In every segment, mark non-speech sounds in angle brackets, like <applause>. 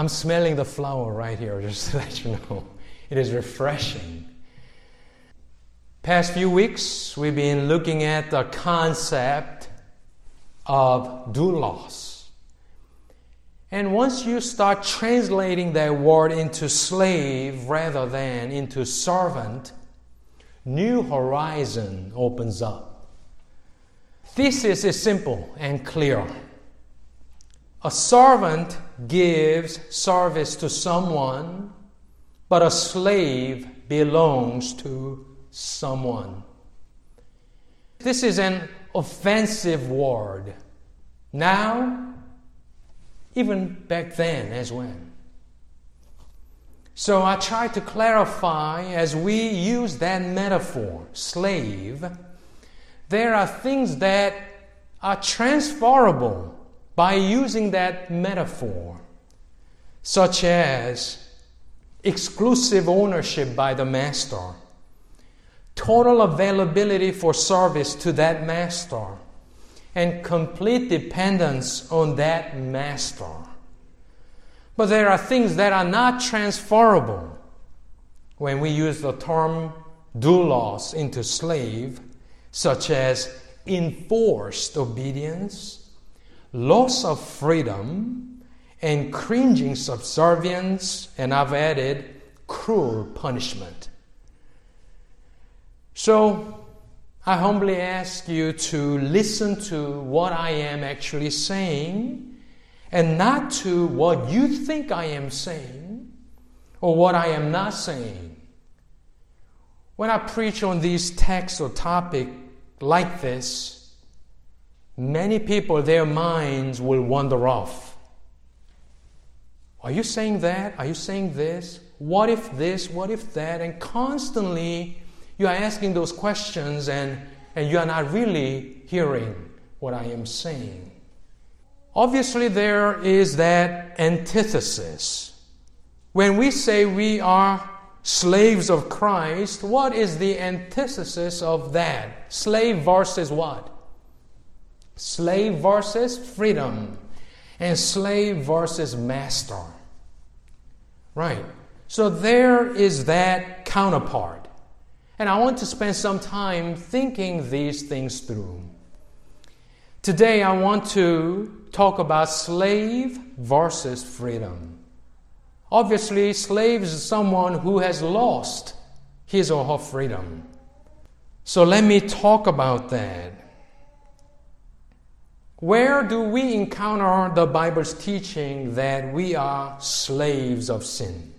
I'm smelling the flower right here, <laughs> just to let you know. It is refreshing. Past few weeks, we've been looking at the concept of doulos. And once you start translating that word into slave rather than into servant, new horizon opens up. Thesis is simple and clear. A servant gives service to someone, but a slave belongs to someone. This is an offensive word. Now, even back then as well. So I try to clarify as we use that metaphor, slave, there are things that are transferable by using that metaphor, such as exclusive ownership by the master, total availability for service to that master, and complete dependence on that master. But there are things that are not transferable when we use the term doulos into slave, such as enforced obedience loss of freedom, and cringing subservience, and I've added cruel punishment. So, I humbly ask you to listen to what I am actually saying and not to what you think I am saying or what I am not saying. When I preach on these texts or topic like this, many people, their minds will wander off. Are you saying that? Are you saying this? What if this? What if that? And constantly you are asking those questions and, and you are not really hearing what I am saying. Obviously, there is that antithesis. When we say we are slaves of Christ, what is the antithesis of that? Slave versus what? Slave versus freedom, and slave versus master. Right. So there is that counterpart. And I want to spend some time thinking these things through. Today, I want to talk about slave versus freedom. Obviously, slave is someone who has lost his or her freedom. So let me talk about that. Where do we encounter the Bible's teaching that we are slaves of sin?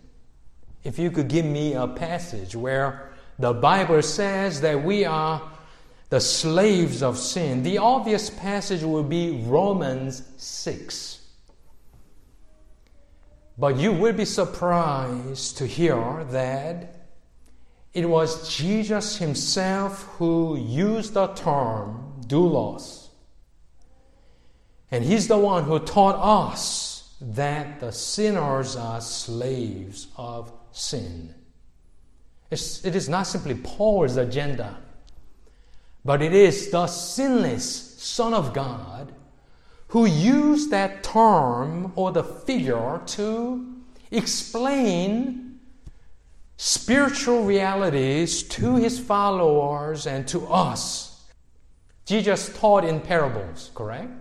If you could give me a passage where the Bible says that we are the slaves of sin, the obvious passage would be Romans 6. But you will be surprised to hear that it was Jesus himself who used the term doulos and He's the one who taught us that the sinners are slaves of sin. It's, it is not simply Paul's agenda, but it is the sinless Son of God who used that term or the figure to explain spiritual realities to his followers and to us. Jesus taught in parables, correct?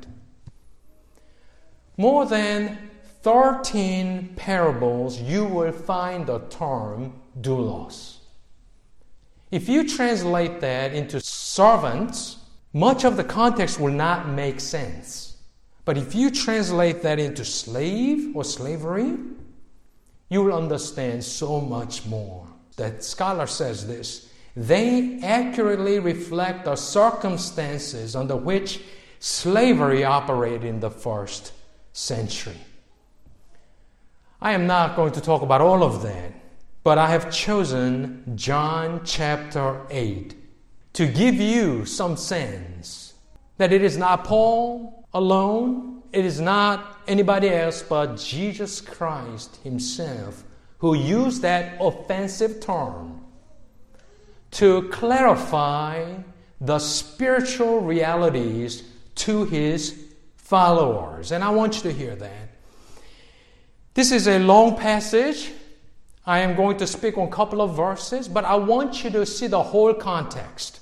More than 13 parables, you will find the term doulos. If you translate that into servants, much of the context will not make sense. But if you translate that into slave or slavery, you will understand so much more. That scholar says this they accurately reflect the circumstances under which slavery operated in the first century. I am not going to talk about all of that, but I have chosen John chapter 8 to give you some sense that it is not Paul alone, it is not anybody else but Jesus Christ Himself who used that offensive term to clarify the spiritual realities to His followers. And I want you to hear that. This is a long passage. I am going to speak on a couple of verses, but I want you to see the whole context.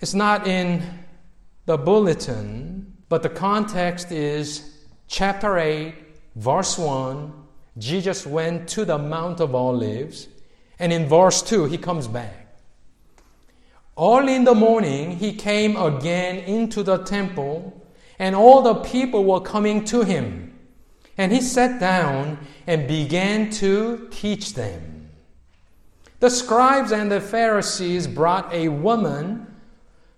It's not in the bulletin, but the context is chapter 8, verse 1. Jesus went to the Mount of Olives, and in verse 2, he comes back. Early in the morning, he came again into the temple, and all the people were coming to him. And he sat down and began to teach them. The scribes and the Pharisees brought a woman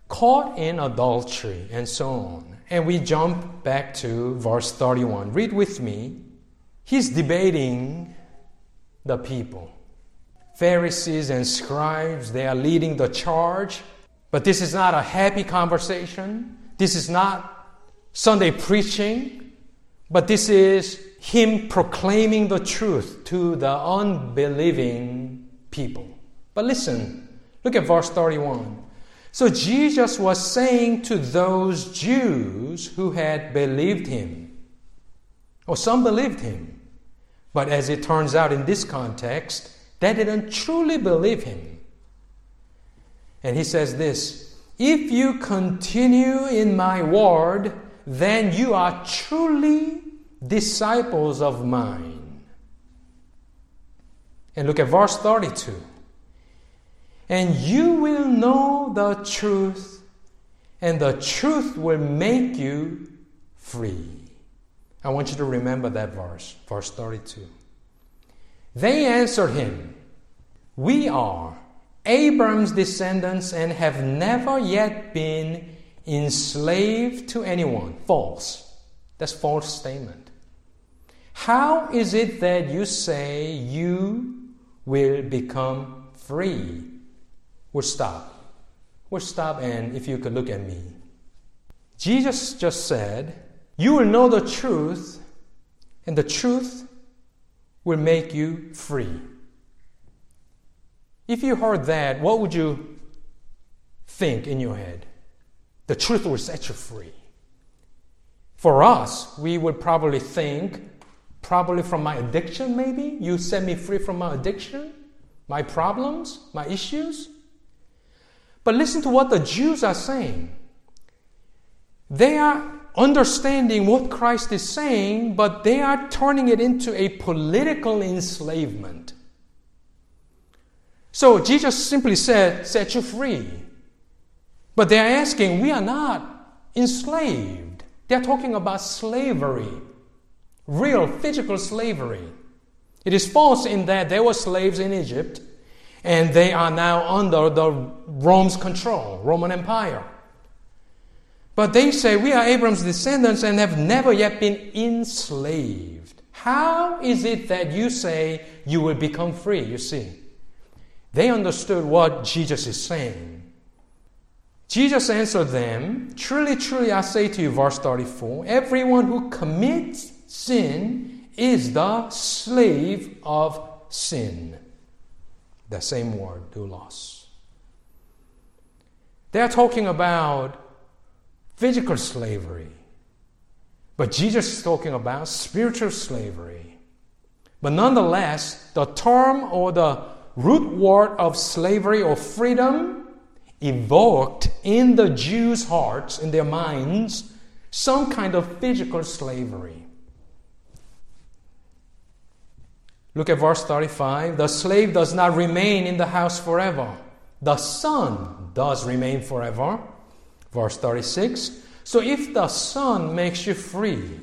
caught in adultery, and so on. And we jump back to verse 31. Read with me. He's debating the people. Pharisees and scribes, they are leading the charge. But this is not a happy conversation. This is not Sunday preaching. But this is him proclaiming the truth to the unbelieving people. But listen, look at verse 31. So Jesus was saying to those Jews who had believed him, or some believed him, but as it turns out in this context, they didn't truly believe him. And he says this If you continue in my word, then you are truly disciples of mine. And look at verse 32 and you will know the truth, and the truth will make you free. I want you to remember that verse, verse 32. They answered him, We are Abram's descendants and have never yet been enslaved to anyone. False. That's false statement. How is it that you say you will become free? We'll stop. We'll stop, and if you could look at me. Jesus just said, You will know the truth, and the truth will make you free. If you heard that, what would you think in your head? The truth will set you free. For us, we would probably think, probably from my addiction, maybe. You set me free from my addiction, my problems, my issues. But listen to what the Jews are saying. They are understanding what Christ is saying, but they are turning it into a political enslavement. So Jesus simply said, Set you free. But they are asking, We are not enslaved. They're talking about slavery, real physical slavery. It is false in that there were slaves in Egypt and they are now under the Rome's control, Roman Empire. But they say we are Abraham's descendants and have never yet been enslaved. How is it that you say you will become free? You see, they understood what Jesus is saying. Jesus answered them, Truly, truly, I say to you, verse 34, everyone who commits sin is the slave of sin. The same word, doulos. They're talking about physical slavery, but Jesus is talking about spiritual slavery. But nonetheless, the term or the root word of slavery or freedom evoked in the Jews' hearts, in their minds, some kind of physical slavery. Look at verse 35. The slave does not remain in the house forever, the son does remain forever. Verse 36. So if the son makes you free,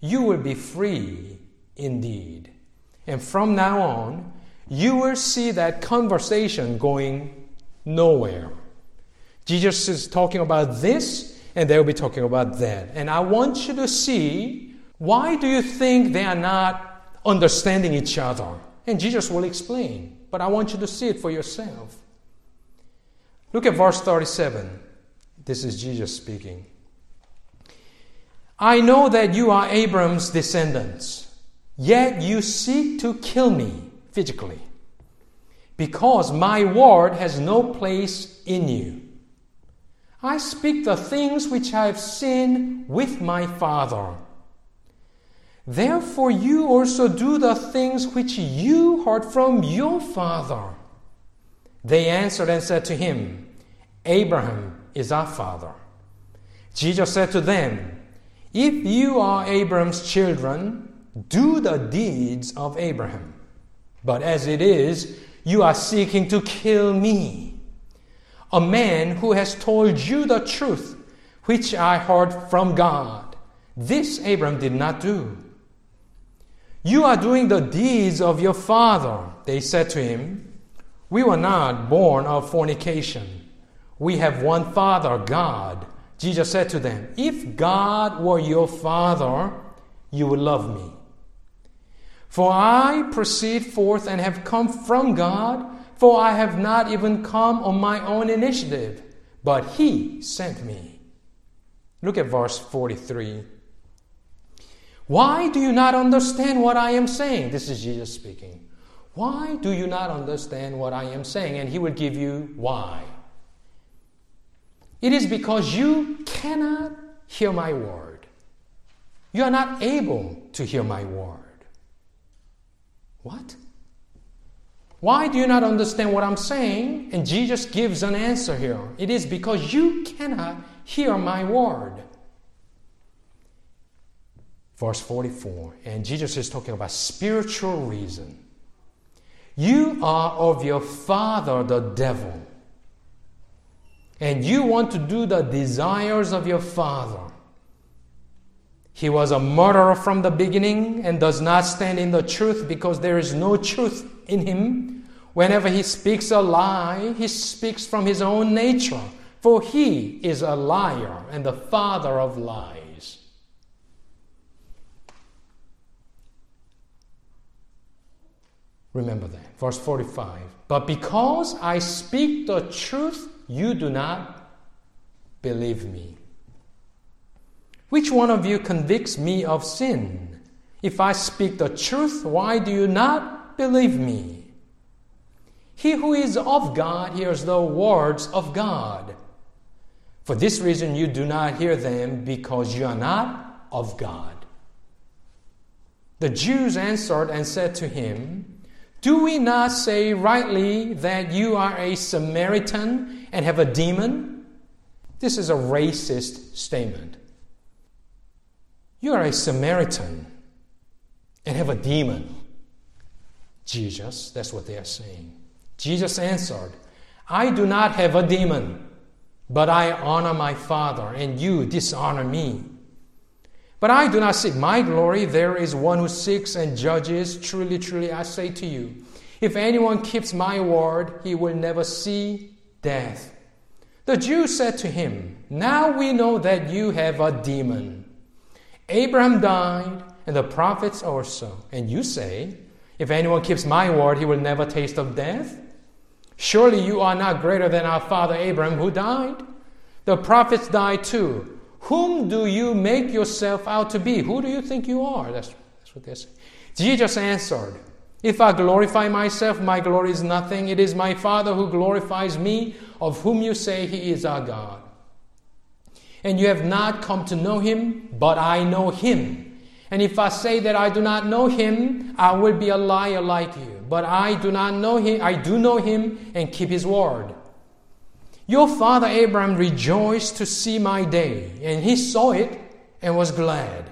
you will be free indeed. And from now on, you will see that conversation going nowhere. Jesus is talking about this, and they'll be talking about that. And I want you to see why do you think they are not understanding each other. And Jesus will explain, but I want you to see it for yourself. Look at verse 37. This is Jesus speaking. I know that you are Abram's descendants, yet you seek to kill me physically, because my word has no place in you. I speak the things which I have seen with my Father Therefore, you also do the things which you heard from your father. They answered and said to him, Abraham is our father. Jesus said to them, If you are Abraham's children, do the deeds of Abraham. But as it is, you are seeking to kill me, a man who has told you the truth, which I heard from God. This Abram did not do. You are doing the deeds of your father, they said to him. We were not born of fornication. We have one Father, God. Jesus said to them, If God were your Father, you would love me. For I proceed forth and have come from God, for I have not even come on my own initiative, but He sent me. Look at verse 43. Why do you not understand what I am saying? This is Jesus speaking. Why do you not understand what I am saying? And He will give you why. It is because you cannot hear my word. You are not able to hear my word. What? Why do you not understand what I'm saying? And Jesus gives an answer here. It is because you cannot hear my word. Verse 44, and Jesus is talking about spiritual reason. You are of your father, the devil and you want to do the desires of your father. He was a murderer from the beginning and does not stand in the truth because there is no truth in him. Whenever he speaks a lie, he speaks from his own nature, for he is a liar and the father of lies. Remember that. Verse 45. But because I speak the truth, you do not believe me. Which one of you convicts me of sin? If I speak the truth, why do you not believe me? He who is of God hears the words of God. For this reason, you do not hear them because you are not of God. The Jews answered and said to him, do we not say rightly that you are a Samaritan and have a demon? This is a racist statement. You are a Samaritan and have a demon. Jesus, that's what they are saying. Jesus answered, I do not have a demon, but I honor my Father, and you dishonor me. But I do not seek my glory. There is one who seeks and judges. Truly, truly, I say to you, if anyone keeps my word, he will never see death. The Jews said to him, Now we know that you have a demon. Abraham died, and the prophets also. And you say, If anyone keeps my word, he will never taste of death? Surely you are not greater than our father Abraham, who died. The prophets died too. Whom do you make yourself out to be? Who do you think you are? That's, that's what they're saying. Jesus answered, If I glorify myself, my glory is nothing. It is my Father who glorifies me, of whom you say he is our God. And you have not come to know him, but I know him. And if I say that I do not know him, I will be a liar like you. But I do not know him, I do know him and keep his word. Your father Abraham rejoiced to see my day, and he saw it and was glad.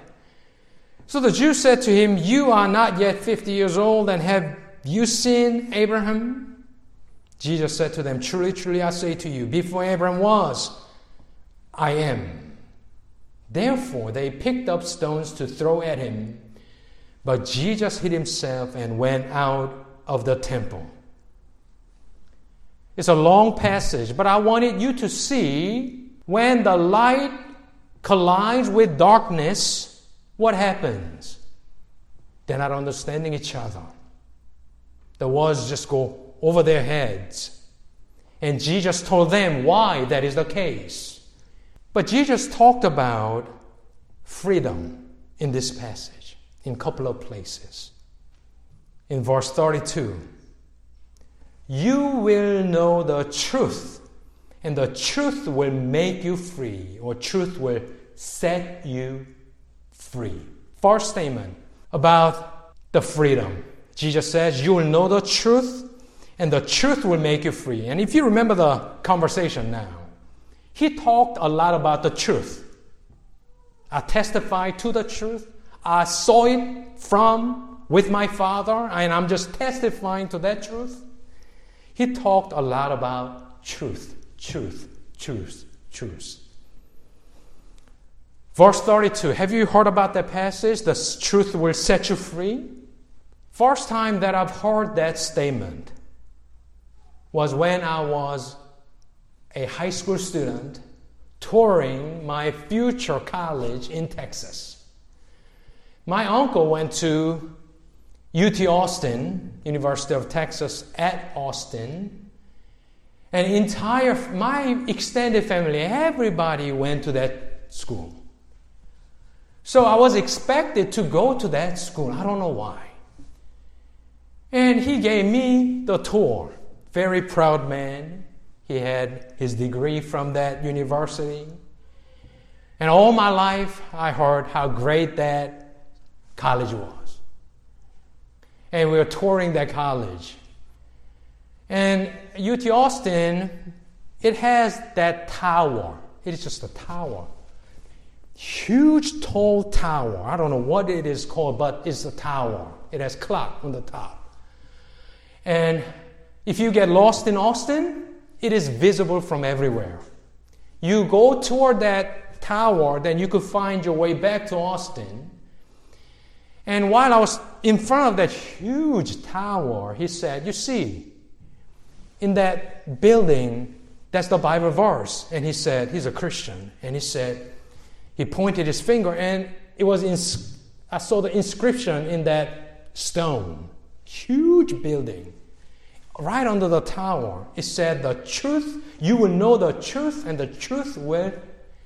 So the Jews said to him, You are not yet fifty years old, and have you seen Abraham? Jesus said to them, Truly, truly, I say to you, before Abraham was, I am. Therefore, they picked up stones to throw at him, but Jesus hid himself and went out of the temple. It's a long passage, but I wanted you to see when the light collides with darkness, what happens? They're not understanding each other. The words just go over their heads. And Jesus told them why that is the case. But Jesus talked about freedom in this passage in a couple of places. In verse 32, you will know the truth, and the truth will make you free, or truth will set you free. First statement about the freedom. Jesus says, You will know the truth, and the truth will make you free. And if you remember the conversation now, he talked a lot about the truth. I testify to the truth. I saw it from with my father, and I'm just testifying to that truth. He talked a lot about truth, truth, truth, truth. Verse 32 Have you heard about that passage? The truth will set you free. First time that I've heard that statement was when I was a high school student touring my future college in Texas. My uncle went to UT Austin, University of Texas at Austin. And entire my extended family, everybody went to that school. So I was expected to go to that school. I don't know why. And he gave me the tour. Very proud man. He had his degree from that university. And all my life, I heard how great that college was. And we were touring that college. And UT Austin, it has that tower. It is just a tower. Huge, tall tower. I don't know what it is called, but it's a tower. It has clock on the top. And if you get lost in Austin, it is visible from everywhere. You go toward that tower, then you could find your way back to Austin. And while I was in front of that huge tower, he said, You see, in that building, that's the Bible verse. And he said, He's a Christian. And he said, He pointed his finger, and it was, in, I saw the inscription in that stone. Huge building right under the tower, it said, The truth, you will know the truth, and the truth will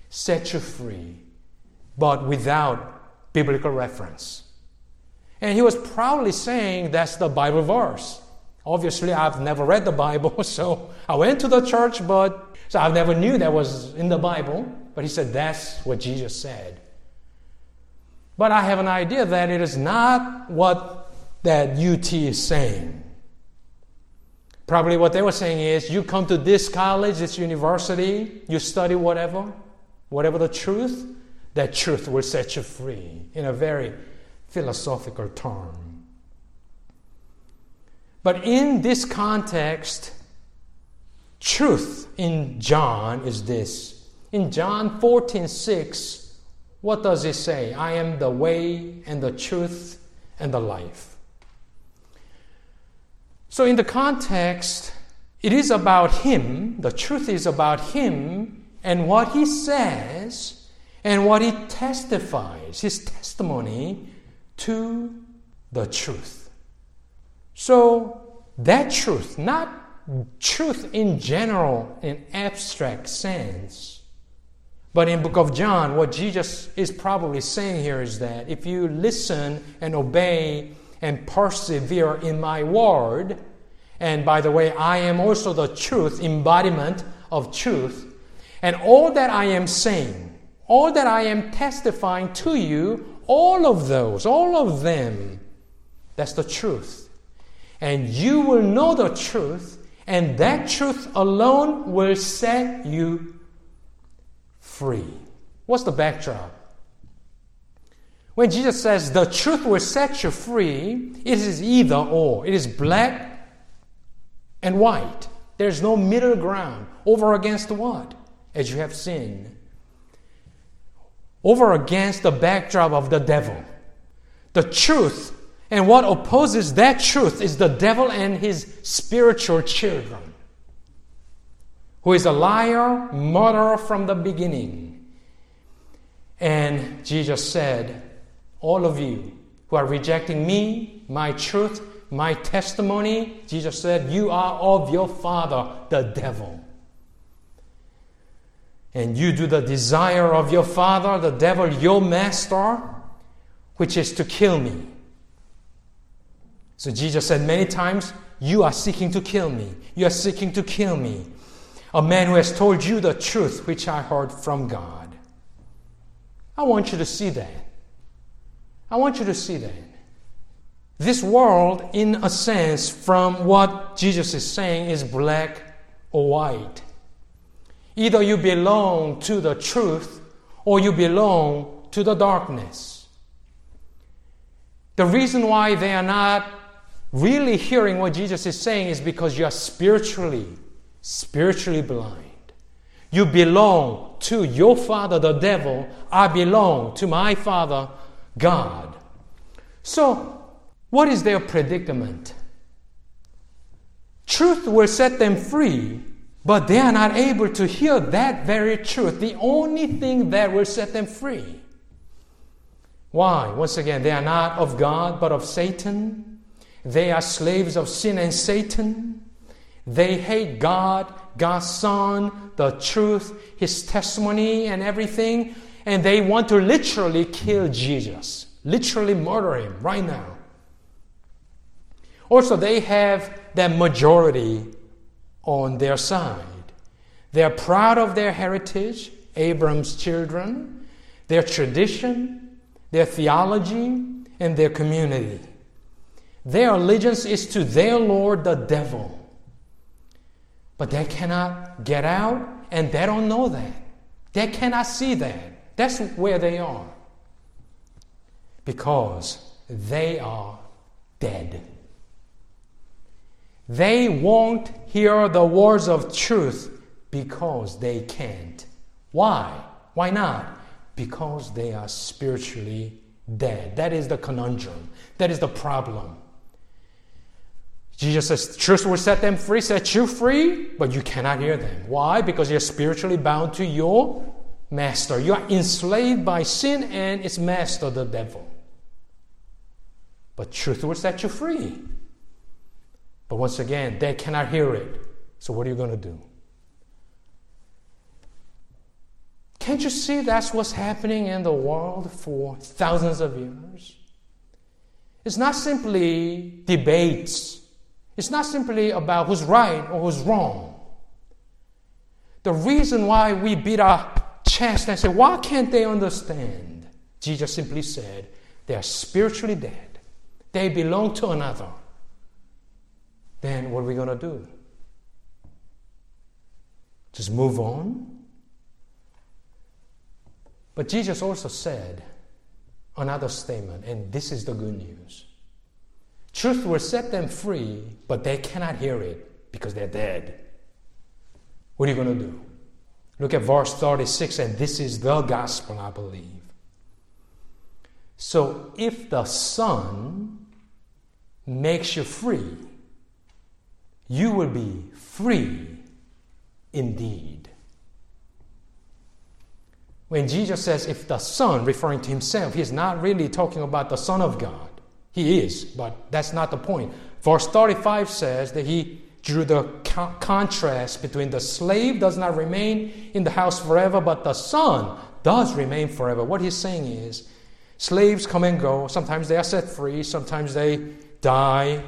set you free, but without biblical reference. And he was proudly saying that's the Bible verse. Obviously, I've never read the Bible, <laughs> so I went to the church, but so I never knew that was in the Bible. But he said that's what Jesus said. But I have an idea that it is not what that UT is saying. Probably what they were saying is you come to this college, this university, you study whatever, whatever the truth, that truth will set you free in a very philosophical term. But in this context, truth in John is this. In John 14 6, what does it say? I am the way and the truth and the life. So, in the context, it is about Him, the truth is about Him and what He says and what He testifies, His testimony to the truth. So, that truth, not truth in general, in abstract sense, but in book of John, what Jesus is probably saying here is that if you listen and obey and persevere in my word. And by the way, I am also the truth, embodiment of truth. And all that I am saying, all that I am testifying to you, all of those, all of them, that's the truth. And you will know the truth, and that truth alone will set you free. What's the backdrop? When Jesus says the truth will set you free, it is either or. It is black and white. There's no middle ground. Over against what? As you have seen. Over against the backdrop of the devil. The truth and what opposes that truth is the devil and his spiritual children, who is a liar, murderer from the beginning. And Jesus said, all of you who are rejecting me, my truth, my testimony, Jesus said, You are of your father, the devil. And you do the desire of your father, the devil, your master, which is to kill me. So Jesus said many times, You are seeking to kill me. You are seeking to kill me. A man who has told you the truth, which I heard from God. I want you to see that. I want you to see that. This world, in a sense, from what Jesus is saying, is black or white. Either you belong to the truth or you belong to the darkness. The reason why they are not really hearing what Jesus is saying is because you are spiritually, spiritually blind. You belong to your father, the devil. I belong to my father, God. So, what is their predicament? Truth will set them free, but they are not able to hear that very truth, the only thing that will set them free. Why? Once again, they are not of God, but of Satan. They are slaves of sin and Satan. They hate God, God's Son, the truth, His testimony, and everything. And they want to literally kill Jesus, literally murder Him right now. Also, they have that majority on their side. They are proud of their heritage, Abram's children, their tradition, their theology, and their community. Their allegiance is to their Lord, the devil. But they cannot get out, and they don't know that. They cannot see that. That's where they are. Because they are dead. They won't hear the words of truth because they can't. Why? Why not? Because they are spiritually dead. That is the conundrum. That is the problem. Jesus says, truth will set them free, set you free, but you cannot hear them. Why? Because you're spiritually bound to your master. You are enslaved by sin and its master, the devil. But truth will set you free. But once again, they cannot hear it. So what are you going to do? Can't you see that's what's happening in the world for thousands of years? It's not simply debates it's not simply about who's right or who's wrong. The reason why we beat our chest and say, why can't they understand? Jesus simply said, they are spiritually dead. They belong to another. Then what are we going to do? Just move on? But Jesus also said another statement, and this is the good news. Truth will set them free, but they cannot hear it because they're dead. What are you going to do? Look at verse 36, and this is the gospel, I believe. So if the Son makes you free, you will be free indeed. When Jesus says, if the Son, referring to himself, he's not really talking about the Son of God. He is, but that's not the point. Verse 35 says that he drew the co- contrast between the slave does not remain in the house forever, but the son does remain forever. What he's saying is slaves come and go. Sometimes they are set free, sometimes they die.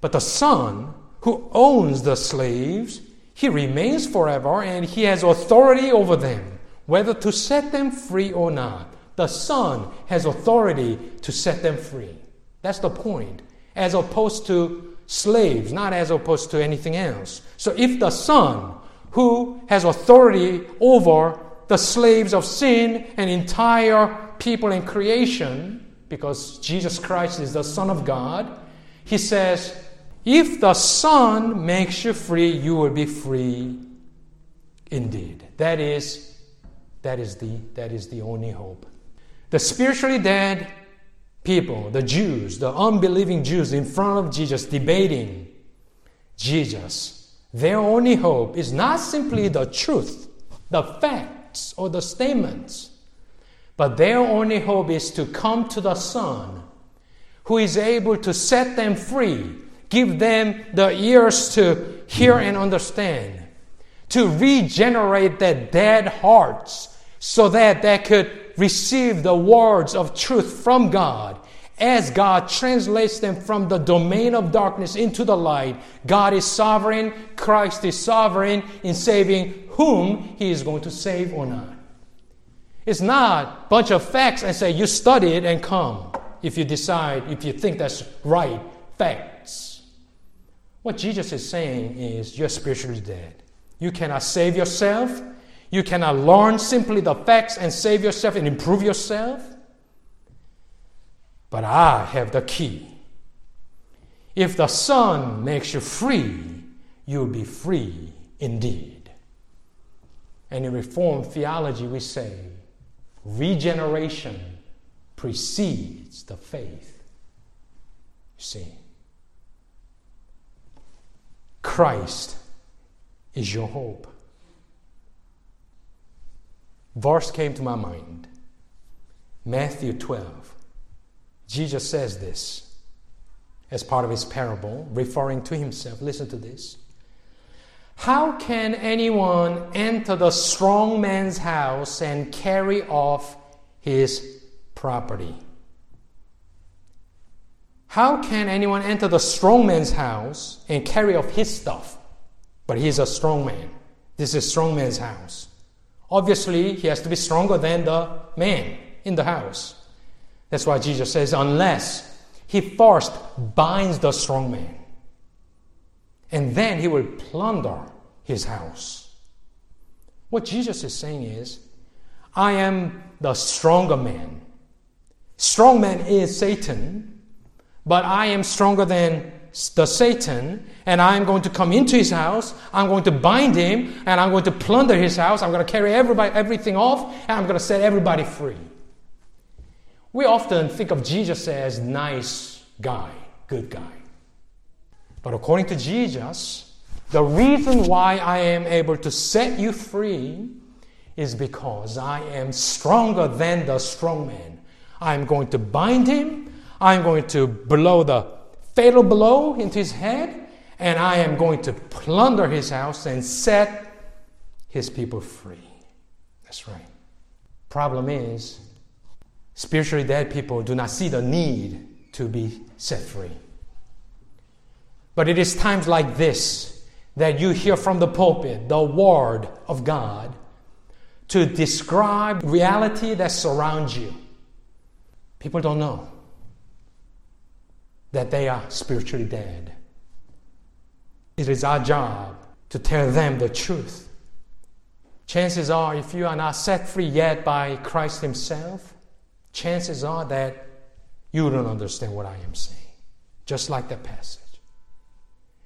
But the son who owns the slaves, he remains forever and he has authority over them, whether to set them free or not. The son has authority to set them free. That's the point. As opposed to slaves, not as opposed to anything else. So if the Son, who has authority over the slaves of sin and entire people in creation, because Jesus Christ is the Son of God, he says, if the Son makes you free, you will be free indeed. That is, that is the, that is the only hope. The spiritually dead people, the Jews, the unbelieving Jews in front of Jesus debating Jesus. Their only hope is not simply the truth, the facts, or the statements, but their only hope is to come to the Son who is able to set them free, give them the ears to hear and understand, to regenerate their dead hearts so that they could receive the words of truth from God. As God translates them from the domain of darkness into the light, God is sovereign, Christ is sovereign in saving whom He is going to save or not. It's not a bunch of facts and say, you study it and come. if you decide, if you think that's right, facts. What Jesus is saying is you're spiritually dead. You cannot save yourself. You cannot learn simply the facts and save yourself and improve yourself. But I have the key. If the Son makes you free, you'll be free indeed. And in Reformed theology, we say regeneration precedes the faith. You see, Christ is your hope. Verse came to my mind Matthew 12. Jesus says this as part of his parable, referring to himself. Listen to this. How can anyone enter the strong man's house and carry off his property? How can anyone enter the strong man's house and carry off his stuff? But he's a strong man. This is strong man's house. Obviously, he has to be stronger than the man in the house. That's why Jesus says, unless he first binds the strong man, and then he will plunder his house. What Jesus is saying is, I am the stronger man. Strong man is Satan, but I am stronger than the Satan, and I'm going to come into his house. I'm going to bind him, and I'm going to plunder his house. I'm going to carry everybody, everything off, and I'm going to set everybody free. We often think of Jesus as nice guy, good guy. But according to Jesus, the reason why I am able to set you free is because I am stronger than the strong man. I'm going to bind him. I'm going to blow the fatal blow into his head, and I am going to plunder his house and set his people free. That's right. Problem is, spiritually dead people do not see the need to be set free. But it is times like this that you hear from the pulpit the word of God to describe reality that surrounds you. People don't know that they are spiritually dead. It is our job to tell them the truth. Chances are, if you are not set free yet by Christ Himself, chances are that you don't understand what I am saying. Just like the passage.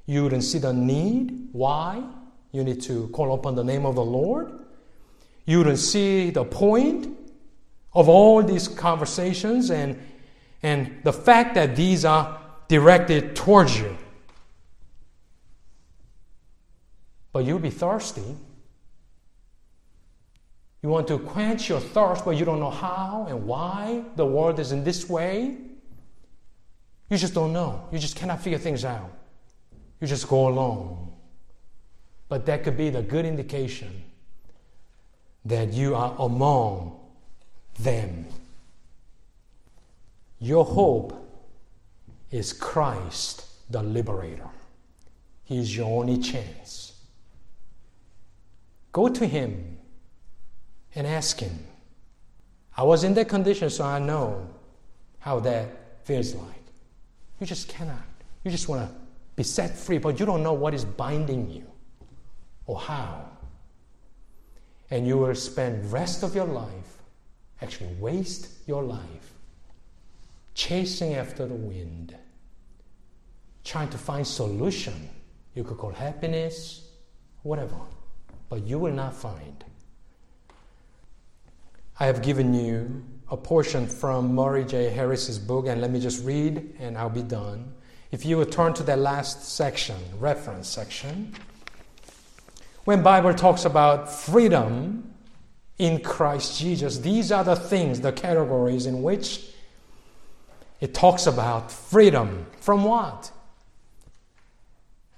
You wouldn't see the need. Why? You need to call upon the name of the Lord. You wouldn't see the point of all these conversations and, and the fact that these are directed towards you. But you'll be thirsty. You want to quench your thirst, but you don't know how and why the world is in this way. You just don't know. You just cannot figure things out. You just go along. But that could be the good indication that you are among them. Your hope is Christ the liberator. He is your only chance. Go to Him and ask Him. I was in that condition, so I know how that feels like. You just cannot. You just want to be set free, but you don't know what is binding you or how. And you will spend rest of your life, actually waste your life chasing after the wind, trying to find solution. You could call happiness, whatever, but you will not find. I have given you a portion from Murray J. Harris's book, and let me just read and I'll be done. If you would turn to that last section, reference section, when Bible talks about freedom in Christ Jesus, these are the things, the categories in which it talks about freedom from what?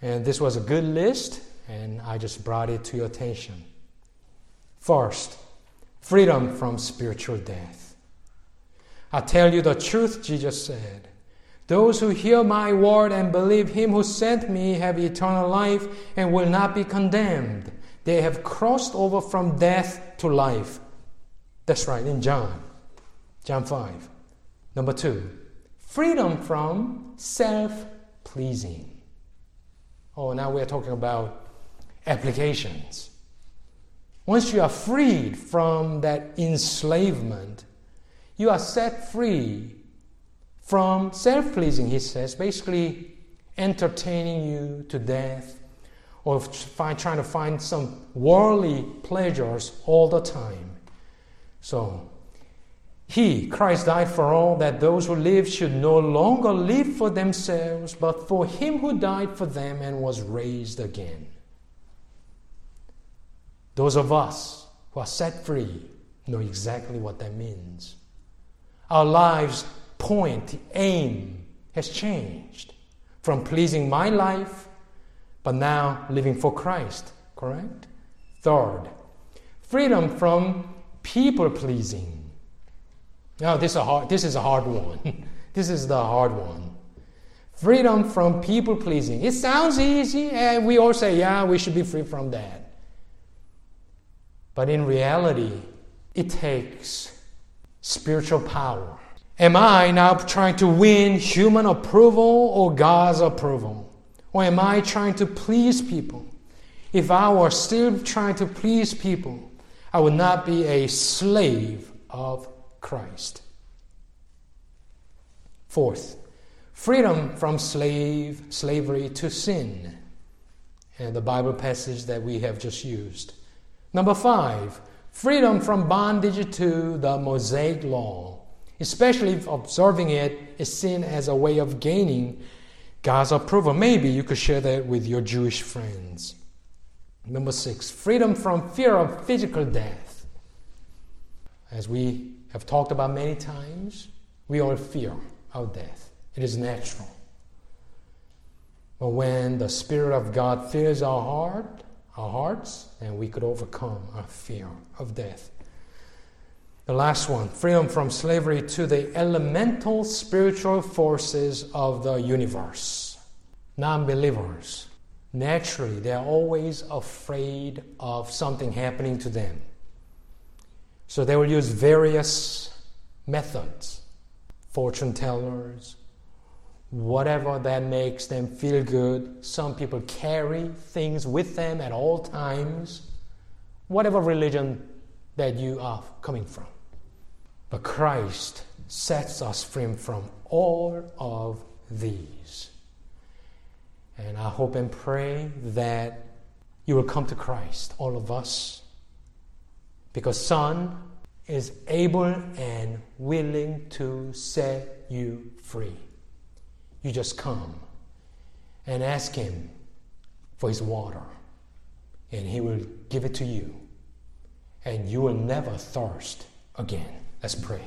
And this was a good list, and I just brought it to your attention. First, freedom from spiritual death. I tell you the truth, Jesus said. Those who hear my word and believe him who sent me have eternal life and will not be condemned. They have crossed over from death to life. That's right, in John. John 5. Number two, freedom from self pleasing. Oh, now we're talking about applications. Once you are freed from that enslavement, you are set free from self pleasing, he says, basically entertaining you to death or find, trying to find some worldly pleasures all the time. So, He, Christ, died for all that those who live should no longer live for themselves, but for Him who died for them and was raised again. Those of us who are set free know exactly what that means. Our lives' point, aim has changed from pleasing my life, but now living for Christ, correct? Third, freedom from people pleasing. Now, this is a hard, this is a hard one. <laughs> this is the hard one. Freedom from people pleasing. It sounds easy, and we all say, yeah, we should be free from that. But in reality, it takes spiritual power. Am I now trying to win human approval or God's approval? Or am I trying to please people? If I were still trying to please people, I would not be a slave of Christ. Fourth, freedom from slave slavery to sin. And the Bible passage that we have just used. Number five, freedom from bondage to the Mosaic law, especially if observing it is seen as a way of gaining God's approval. Maybe you could share that with your Jewish friends. Number six, freedom from fear of physical death. As we have talked about many times, we all fear of death. It is natural. But when the Spirit of God fills our heart, our hearts, then we could overcome our fear of death. The last one freedom from slavery to the elemental spiritual forces of the universe. Non believers, naturally, they're always afraid of something happening to them. So they will use various methods fortune tellers, whatever that makes them feel good. Some people carry things with them at all times, whatever religion that you are coming from. But Christ sets us free from all of these. And I hope and pray that you will come to Christ, all of us, because Son is able and willing to set you free. You just come and ask Him for His water, and He will give it to you, and you will never thirst again. Let's pray.